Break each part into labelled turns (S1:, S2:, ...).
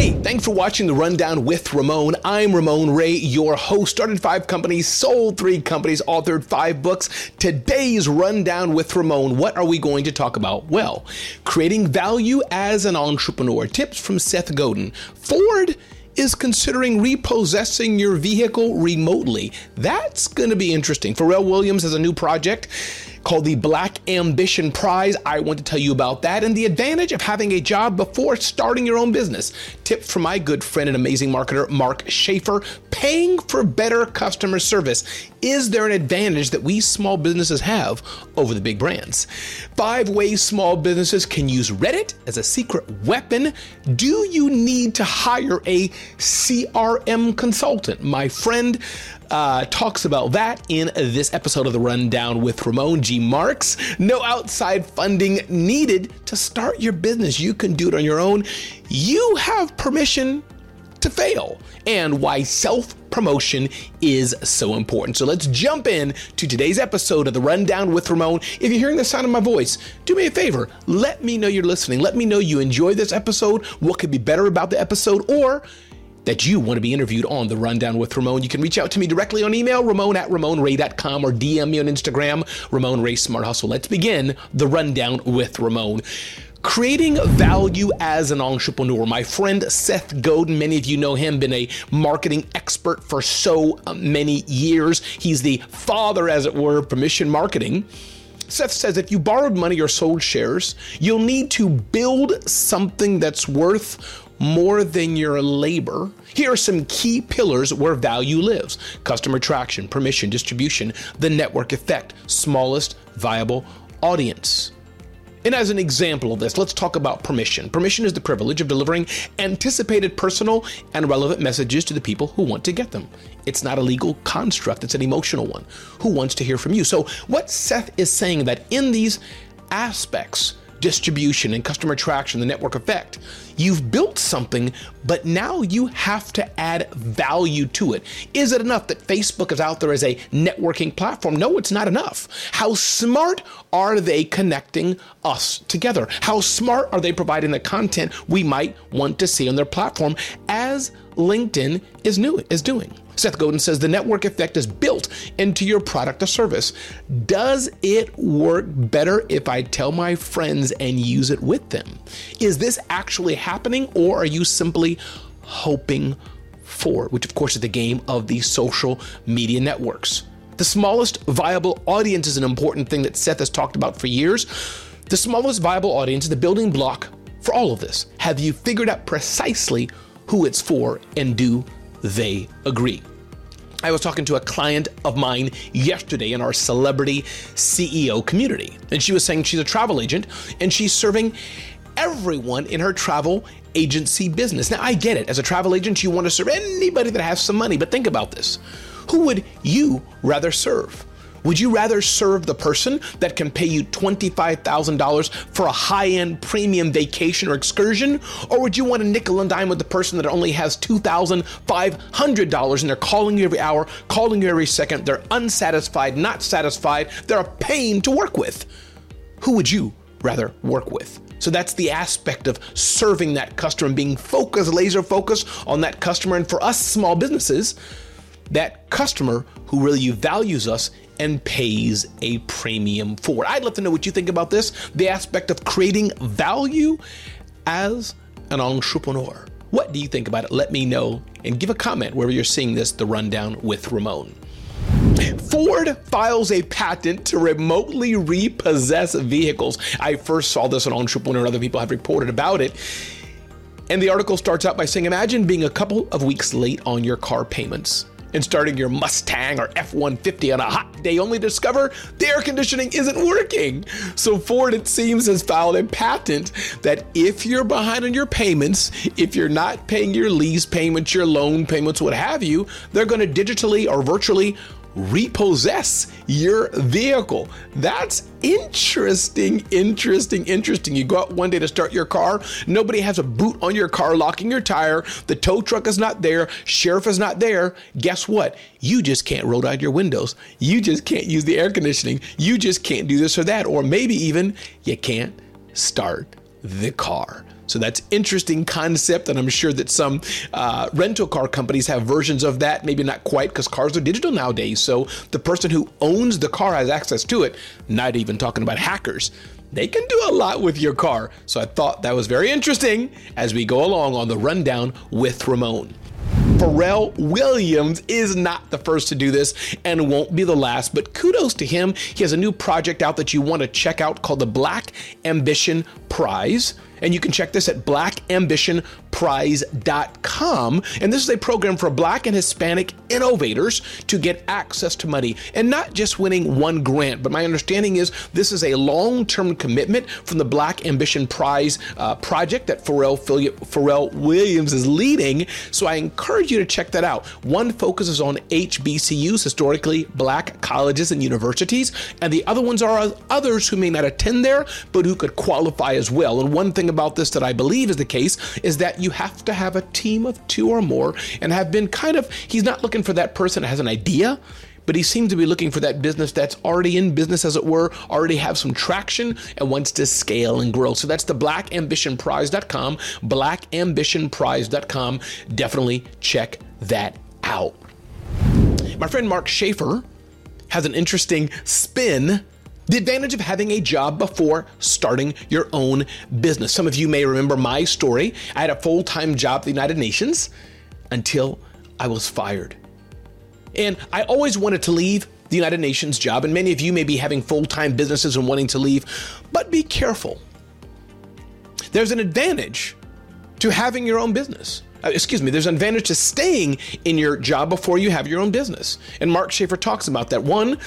S1: Hey, thanks for watching the Rundown with Ramon. I'm Ramon Ray, your host. Started five companies, sold three companies, authored five books. Today's Rundown with Ramon, what are we going to talk about? Well, creating value as an entrepreneur. Tips from Seth Godin. Ford is considering repossessing your vehicle remotely. That's going to be interesting. Pharrell Williams has a new project called the Black Ambition Prize. I want to tell you about that and the advantage of having a job before starting your own business. Tips from my good friend and amazing marketer, Mark Schaefer. Paying for better customer service. Is there an advantage that we small businesses have over the big brands? Five ways small businesses can use Reddit as a secret weapon. Do you need to hire a CRM consultant? My friend uh, talks about that in this episode of the Rundown with Ramon Gene Marks. No outside funding needed to start your business. You can do it on your own. You have permission to fail and why self promotion is so important. So let's jump in to today's episode of the Rundown with Ramon. If you're hearing the sound of my voice, do me a favor. Let me know you're listening. Let me know you enjoy this episode, what could be better about the episode, or that you want to be interviewed on the Rundown with Ramon, you can reach out to me directly on email, ramon at ramonray.com, or DM me on Instagram, Ramon Ray Smart Hustle. Let's begin the Rundown with Ramon. Creating value as an entrepreneur. My friend Seth Godin, many of you know him, been a marketing expert for so many years. He's the father, as it were, of permission marketing. Seth says if you borrowed money or sold shares, you'll need to build something that's worth more than your labor. Here are some key pillars where value lives customer traction, permission, distribution, the network effect, smallest viable audience. And as an example of this, let's talk about permission. Permission is the privilege of delivering anticipated personal and relevant messages to the people who want to get them. It's not a legal construct, it's an emotional one. Who wants to hear from you? So, what Seth is saying that in these aspects, distribution and customer traction, the network effect. You've built something, but now you have to add value to it. Is it enough that Facebook is out there as a networking platform? No, it's not enough. How smart are they connecting us together? How smart are they providing the content we might want to see on their platform as LinkedIn is new is doing? Seth Godin says the network effect is built into your product or service. Does it work better if I tell my friends and use it with them? Is this actually happening, or are you simply hoping for it? Which, of course, is the game of the social media networks. The smallest viable audience is an important thing that Seth has talked about for years. The smallest viable audience is the building block for all of this. Have you figured out precisely who it's for, and do they agree? I was talking to a client of mine yesterday in our celebrity CEO community, and she was saying she's a travel agent and she's serving everyone in her travel agency business. Now, I get it. As a travel agent, you want to serve anybody that has some money, but think about this. Who would you rather serve? Would you rather serve the person that can pay you $25,000 for a high end premium vacation or excursion? Or would you want to nickel and dime with the person that only has $2,500 and they're calling you every hour, calling you every second? They're unsatisfied, not satisfied, they're a pain to work with. Who would you rather work with? So that's the aspect of serving that customer and being focused, laser focused on that customer. And for us small businesses, that customer who really values us and pays a premium for it. I'd love to know what you think about this the aspect of creating value as an entrepreneur. What do you think about it? Let me know and give a comment wherever you're seeing this, The Rundown with Ramon. Ford files a patent to remotely repossess vehicles. I first saw this on Entrepreneur, and other people have reported about it. And the article starts out by saying Imagine being a couple of weeks late on your car payments and starting your Mustang or F 150 on a hot day only to discover the air conditioning isn't working. So, Ford, it seems, has filed a patent that if you're behind on your payments, if you're not paying your lease payments, your loan payments, what have you, they're going to digitally or virtually repossess your vehicle. That's interesting, interesting, interesting. You go out one day to start your car, nobody has a boot on your car locking your tire, the tow truck is not there, sheriff is not there. Guess what? You just can't roll down your windows. You just can't use the air conditioning. You just can't do this or that. Or maybe even you can't start the car. So that's interesting concept, and I'm sure that some uh, rental car companies have versions of that. Maybe not quite because cars are digital nowadays. So the person who owns the car has access to it. Not even talking about hackers. They can do a lot with your car. So I thought that was very interesting as we go along on the rundown with Ramon. Pharrell Williams is not the first to do this and won't be the last, but kudos to him. He has a new project out that you want to check out called the Black Ambition Prize. And you can check this at blackambitionprize.com. And this is a program for black and Hispanic innovators to get access to money and not just winning one grant. But my understanding is this is a long term commitment from the Black Ambition Prize uh, project that Pharrell, Pharrell Williams is leading. So I encourage you to check that out. One focuses on HBCUs, historically black colleges and universities, and the other ones are others who may not attend there, but who could qualify as well. And one thing about this that I believe is the case is that you have to have a team of two or more and have been kind of, he's not looking for that person that has an idea but he seems to be looking for that business that's already in business, as it were, already have some traction and wants to scale and grow. So that's the blackambitionprize.com, blackambitionprize.com. Definitely check that out. My friend Mark Schaefer has an interesting spin the advantage of having a job before starting your own business. Some of you may remember my story. I had a full time job at the United Nations until I was fired. And I always wanted to leave the United Nations job, and many of you may be having full time businesses and wanting to leave, but be careful. There's an advantage to having your own business. Uh, excuse me, there's an advantage to staying in your job before you have your own business. And Mark Schaefer talks about that. One,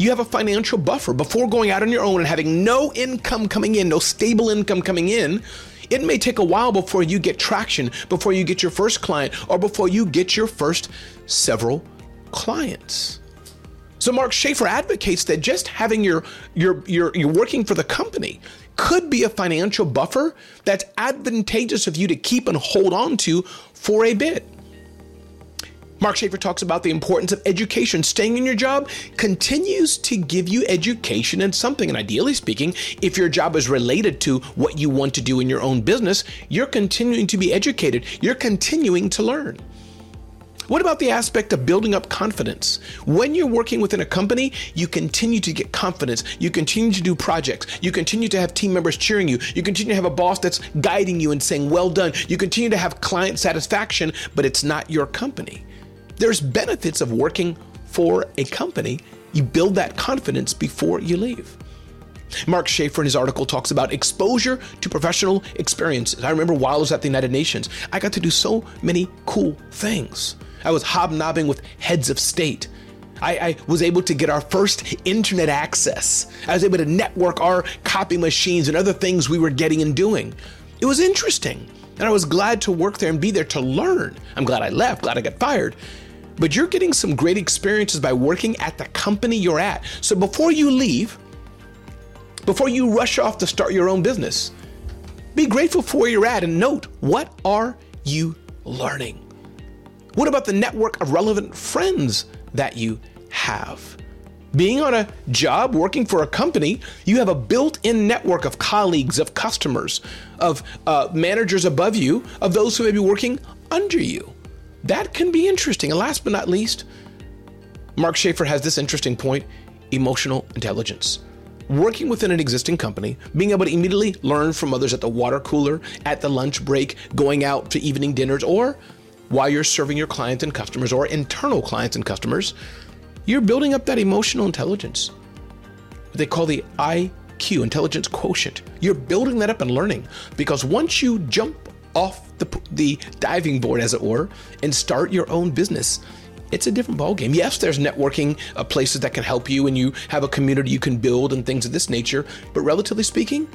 S1: you have a financial buffer before going out on your own and having no income coming in, no stable income coming in. It may take a while before you get traction, before you get your first client, or before you get your first several clients. So Mark Schaefer advocates that just having your your your working for the company could be a financial buffer that's advantageous of you to keep and hold on to for a bit. Mark Schaefer talks about the importance of education. Staying in your job continues to give you education and something. And ideally speaking, if your job is related to what you want to do in your own business, you're continuing to be educated. You're continuing to learn. What about the aspect of building up confidence? When you're working within a company, you continue to get confidence. You continue to do projects. You continue to have team members cheering you. You continue to have a boss that's guiding you and saying, well done. You continue to have client satisfaction, but it's not your company. There's benefits of working for a company. You build that confidence before you leave. Mark Schaefer in his article talks about exposure to professional experiences. I remember while I was at the United Nations, I got to do so many cool things. I was hobnobbing with heads of state. I, I, was able to get our first internet access. I was able to network our copy machines and other things we were getting and doing. It was interesting. And I was glad to work there and be there to learn. I'm glad I left, glad I got fired but you're getting some great experiences by working at the company you're at. So before you leave, before you rush off to start your own business, be grateful for where you're at and note what are you learning? What about the network of relevant friends that you have? Being on a job, working for a company, you have a built in network of colleagues, of customers, of uh, managers above you, of those who may be working under you. That can be interesting. And last but not least, Mark Schaefer has this interesting point emotional intelligence. Working within an existing company, being able to immediately learn from others at the water cooler, at the lunch break, going out to evening dinners, or while you're serving your clients and customers or internal clients and customers, you're building up that emotional intelligence. What they call the IQ, intelligence quotient. You're building that up and learning because once you jump off the, the diving board, as it were, and start your own business. It's a different ballgame. Yes, there's networking uh, places that can help you, and you have a community you can build and things of this nature. But relatively speaking,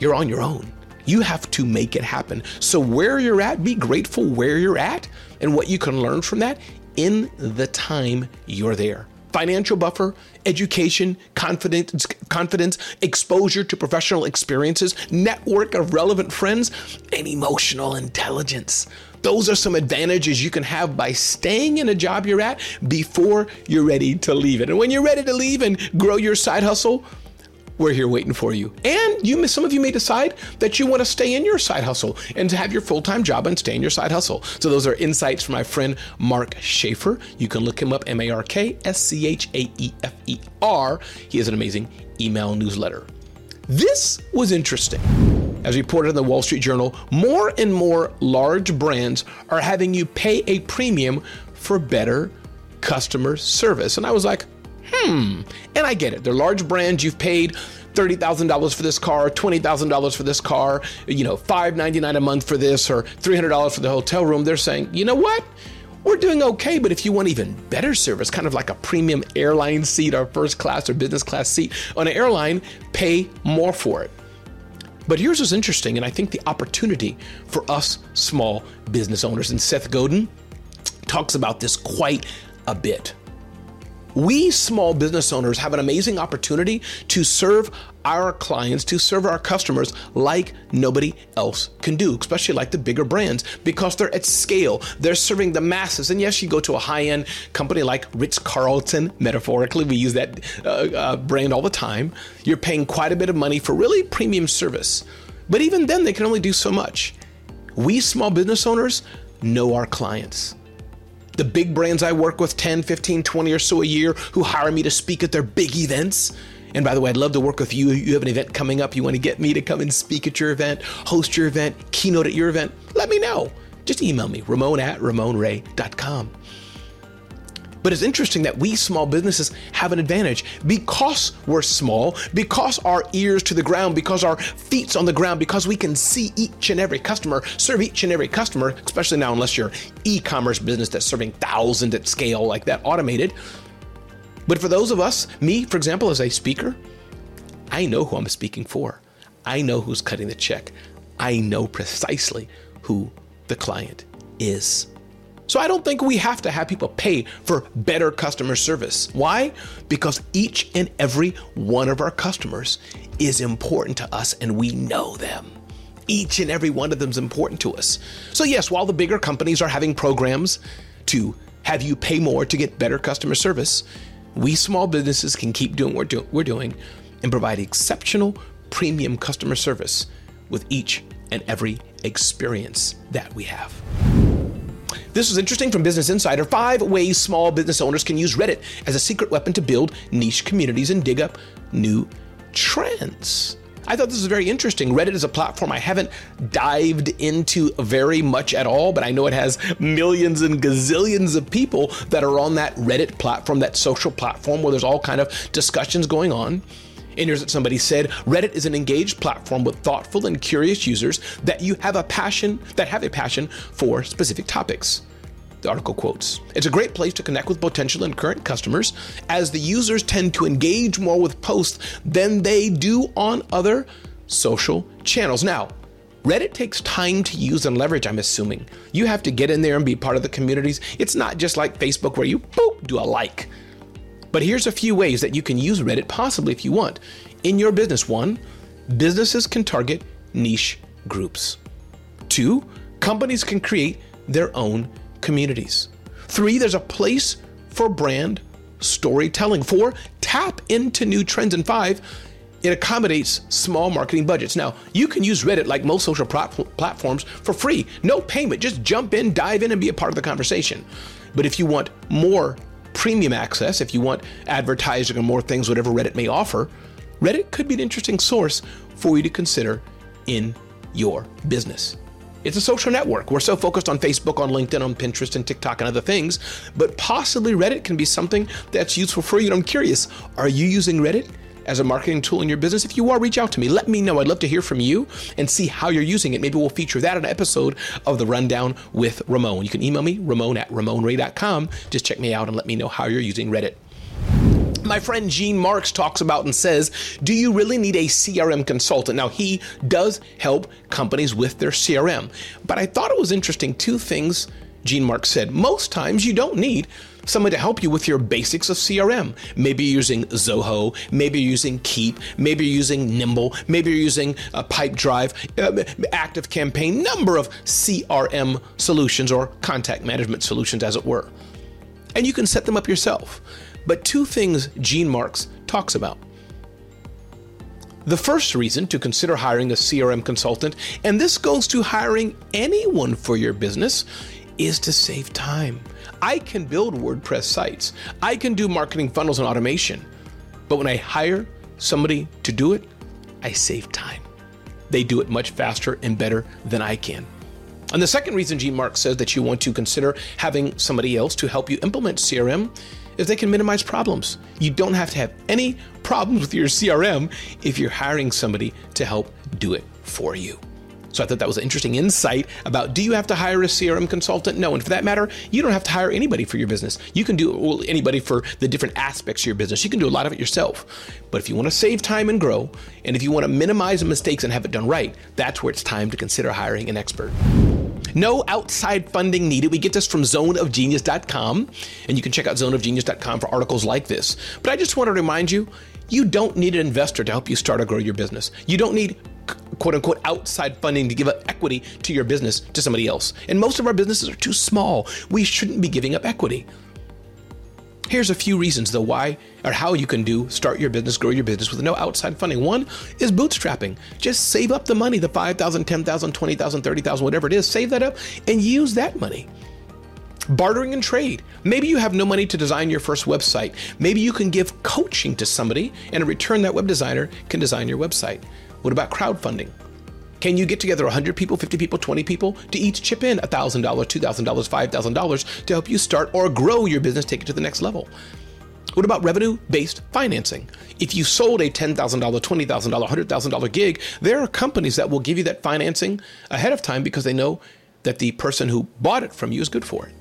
S1: you're on your own. You have to make it happen. So, where you're at, be grateful where you're at and what you can learn from that in the time you're there financial buffer, education, confidence, confidence, exposure to professional experiences, network of relevant friends, and emotional intelligence. Those are some advantages you can have by staying in a job you're at before you're ready to leave it. And when you're ready to leave and grow your side hustle, we're here waiting for you. And you, some of you may decide that you want to stay in your side hustle and to have your full time job and stay in your side hustle. So those are insights from my friend Mark Schaefer. You can look him up, M A R K S C H A E F E R. He has an amazing email newsletter. This was interesting. As reported in the Wall Street Journal, more and more large brands are having you pay a premium for better customer service. And I was like, hmm. And I get it. They're large brands. You've paid $30,000 for this car, $20,000 for this car, you know, 599 a month for this or $300 for the hotel room. They're saying, you know what? We're doing okay, but if you want even better service, kind of like a premium airline seat or first class or business class seat on an airline, pay more for it. But here's what's interesting, and I think the opportunity for us small business owners, and Seth Godin talks about this quite a bit. We small business owners have an amazing opportunity to serve our clients, to serve our customers like nobody else can do, especially like the bigger brands, because they're at scale. They're serving the masses. And yes, you go to a high end company like Ritz Carlton, metaphorically, we use that uh, uh, brand all the time. You're paying quite a bit of money for really premium service. But even then, they can only do so much. We small business owners know our clients the big brands I work with 10, 15, 20 or so a year who hire me to speak at their big events. And by the way, I'd love to work with you. You have an event coming up. You want to get me to come and speak at your event, host your event, keynote at your event. Let me know. Just email me, ramon at ramonray.com. But it's interesting that we small businesses have an advantage because we're small, because our ears to the ground, because our feet's on the ground, because we can see each and every customer, serve each and every customer, especially now, unless you're e-commerce business that's serving thousands at scale like that, automated. But for those of us, me, for example, as a speaker, I know who I'm speaking for. I know who's cutting the check. I know precisely who the client is. So I don't think we have to have people pay for better customer service. Why? Because each and every one of our customers is important to us and we know them. Each and every one of them is important to us. So, yes, while the bigger companies are having programs to have you pay more to get better customer service, we small businesses can keep doing what we're, doing and provide exceptional premium customer service with each and every experience that we have. This was interesting from Business Insider. Five ways small business owners can use Reddit as a secret weapon to build niche communities and dig up new trends. I thought this was very interesting. Reddit is a platform I haven't dived into very much at all, but I know it has millions and gazillions of people that are on that Reddit platform, that social platform where there's all kind of discussions going on. Here's what somebody said Reddit is an engaged platform with thoughtful and curious users that you have a passion, that have a passion for specific topics. The article quotes It's a great place to connect with potential and current customers as the users tend to engage more with posts than they do on other social channels. Now, Reddit takes time to use and leverage, I'm assuming. You have to get in there and be part of the communities. It's not just like Facebook where you boop, do a like. But here's a few ways that you can use Reddit, possibly if you want, in your business. One, businesses can target niche groups. Two, companies can create their own communities. Three, there's a place for brand storytelling. Four, tap into new trends. And five, it accommodates small marketing budgets. Now, you can use Reddit like most social platforms for free, no payment. Just jump in, dive in, and be a part of the conversation. But if you want more premium access, if you want advertising or more things, whatever Reddit may offer, Reddit could be an interesting source for you to consider in your business. It's a social network. We're so focused on Facebook, on LinkedIn, on Pinterest, and TikTok and other things, but possibly Reddit can be something that's useful for you. And I'm curious, are you using Reddit? As a marketing tool in your business? If you are, reach out to me. Let me know. I'd love to hear from you and see how you're using it. Maybe we'll feature that in an episode of the Rundown with Ramon. You can email me, ramon at ramonray.com. Just check me out and let me know how you're using Reddit. My friend Gene Marks talks about and says, Do you really need a CRM consultant? Now, he does help companies with their CRM, but I thought it was interesting. Two things Gene Marks said. Most times you don't need someone to help you with your basics of CRM. Maybe you're using Zoho, maybe you're using Keap, maybe you're using Nimble, maybe you're using a Pipedrive, uh, Active Campaign, number of CRM solutions or contact management solutions, as it were. And you can set them up yourself. But two things Gene Marks talks about. The first reason to consider hiring a CRM consultant, and this goes to hiring anyone for your business, is to save time. I can build WordPress sites, I can do marketing funnels and automation, but when I hire somebody to do it, I save time. They do it much faster and better than I can. And the second reason Gene Mark says that you want to consider having somebody else to help you implement CRM is they can minimize problems. You don't have to have any problems with your CRM if you're hiring somebody to help do it for you. So I thought that was an interesting insight about do you have to hire a CRM consultant? No. And for that matter, you don't have to hire anybody for your business. You can do well, anybody for the different aspects of your business. You can do a lot of it yourself. But if you want to save time and grow, and if you want to minimize the mistakes and have it done right, that's where it's time to consider hiring an expert. No outside funding needed. We get this from zoneofgenius.com, and you can check out zoneofgenius.com for articles like this. But I just want to remind you you don't need an investor to help you start or grow your business. You don't need quote unquote outside funding to give up equity to your business to somebody else. And most of our businesses are too small. We shouldn't be giving up equity. Here's a few reasons though why or how you can do start your business, grow your business with no outside funding. One is bootstrapping. Just save up the money, the 5,000, 10,000, 20,000, 30,000, whatever it is, save that up and use that money. Bartering and trade. Maybe you have no money to design your first website. Maybe you can give coaching to somebody and in return that web designer can design your website. What about crowdfunding? Can you get together 100 people, 50 people, 20 people to each chip in $1,000, $2,000, $5,000 to help you start or grow your business, take it to the next level? What about revenue based financing? If you sold a $10,000, $20,000, $100,000 gig, there are companies that will give you that financing ahead of time because they know that the person who bought it from you is good for it.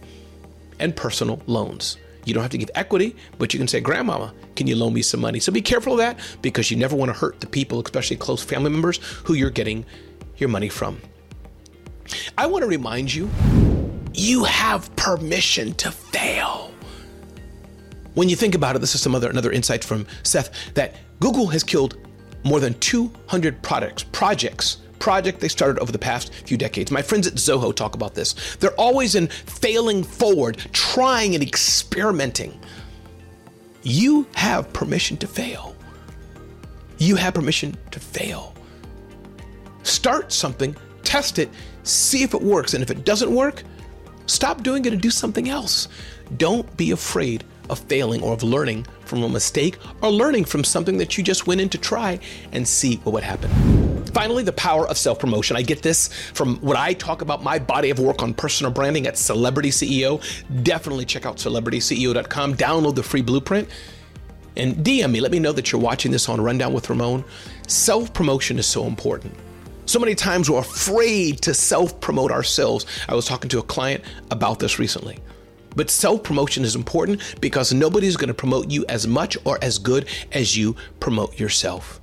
S1: And personal loans. You don't have to give equity, but you can say, Grandmama, can you loan me some money? So be careful of that because you never want to hurt the people, especially close family members, who you're getting your money from. I want to remind you you have permission to fail. When you think about it, this is some other another insight from Seth that Google has killed more than 200 products, projects, project they started over the past few decades. My friends at Zoho talk about this. They're always in failing forward, trying and experimenting. You have permission to fail. You have permission to fail start something, test it, see if it works. And if it doesn't work, stop doing it and do something else. Don't be afraid of failing or of learning from a mistake or learning from something that you just went in to try and see what would happen. Finally, the power of self promotion. I get this from what I talk about my body of work on personal branding at Celebrity CEO. Definitely check out celebrityceo.com, download the free blueprint, and DM me. Let me know that you're watching this on Rundown with Ramon. Self promotion is so important. So many times we're afraid to self promote ourselves. I was talking to a client about this recently. But self promotion is important because nobody's going to promote you as much or as good as you promote yourself.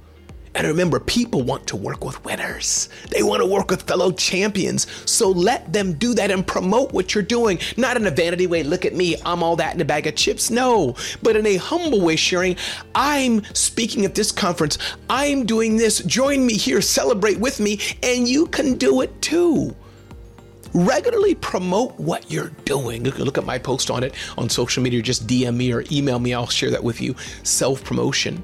S1: And remember, people want to work with winners. They want to work with fellow champions. So let them do that and promote what you're doing. Not in a vanity way, look at me, I'm all that in a bag of chips. No, but in a humble way, sharing, I'm speaking at this conference. I'm doing this. Join me here, celebrate with me, and you can do it too regularly promote what you're doing. Look, look, at my post on it on social media, just DM me or email me, I'll share that with you. Self promotion.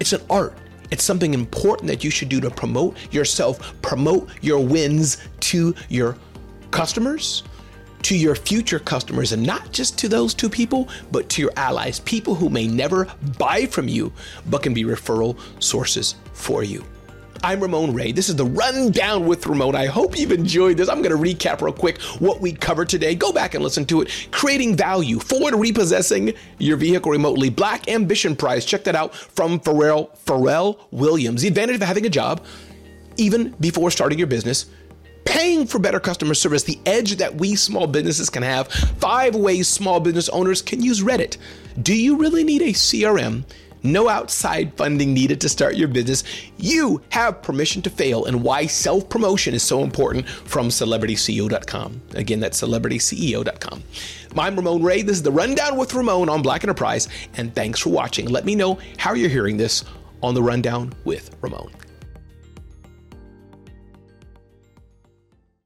S1: It's an art. It's something important that you should do to promote yourself, promote your wins to your customers, to your future customers, and not just to those two people, but to your allies, people who may never buy from you, but can be referral sources for you. I'm Ramon Ray. This is the Rundown with Ramon. I hope you've enjoyed this. I'm going to recap real quick what we covered today. Go back and listen to it. Creating value, Ford repossessing your vehicle remotely. Black Ambition Prize. Check that out from Pharrell, Pharrell Williams. The advantage of having a job, even before starting your business paying for better customer service, the edge that we small businesses can have. Five ways small business owners can use Reddit. Do you really need a CRM? No outside funding needed to start your business. You have permission to fail and why self promotion is so important from celebrityceo.com. Again, that's celebrityceo.com. I'm Ramon Ray. This is the Rundown with Ramon on Black Enterprise, and thanks for watching. Let me know how you're hearing this on the Rundown with Ramon.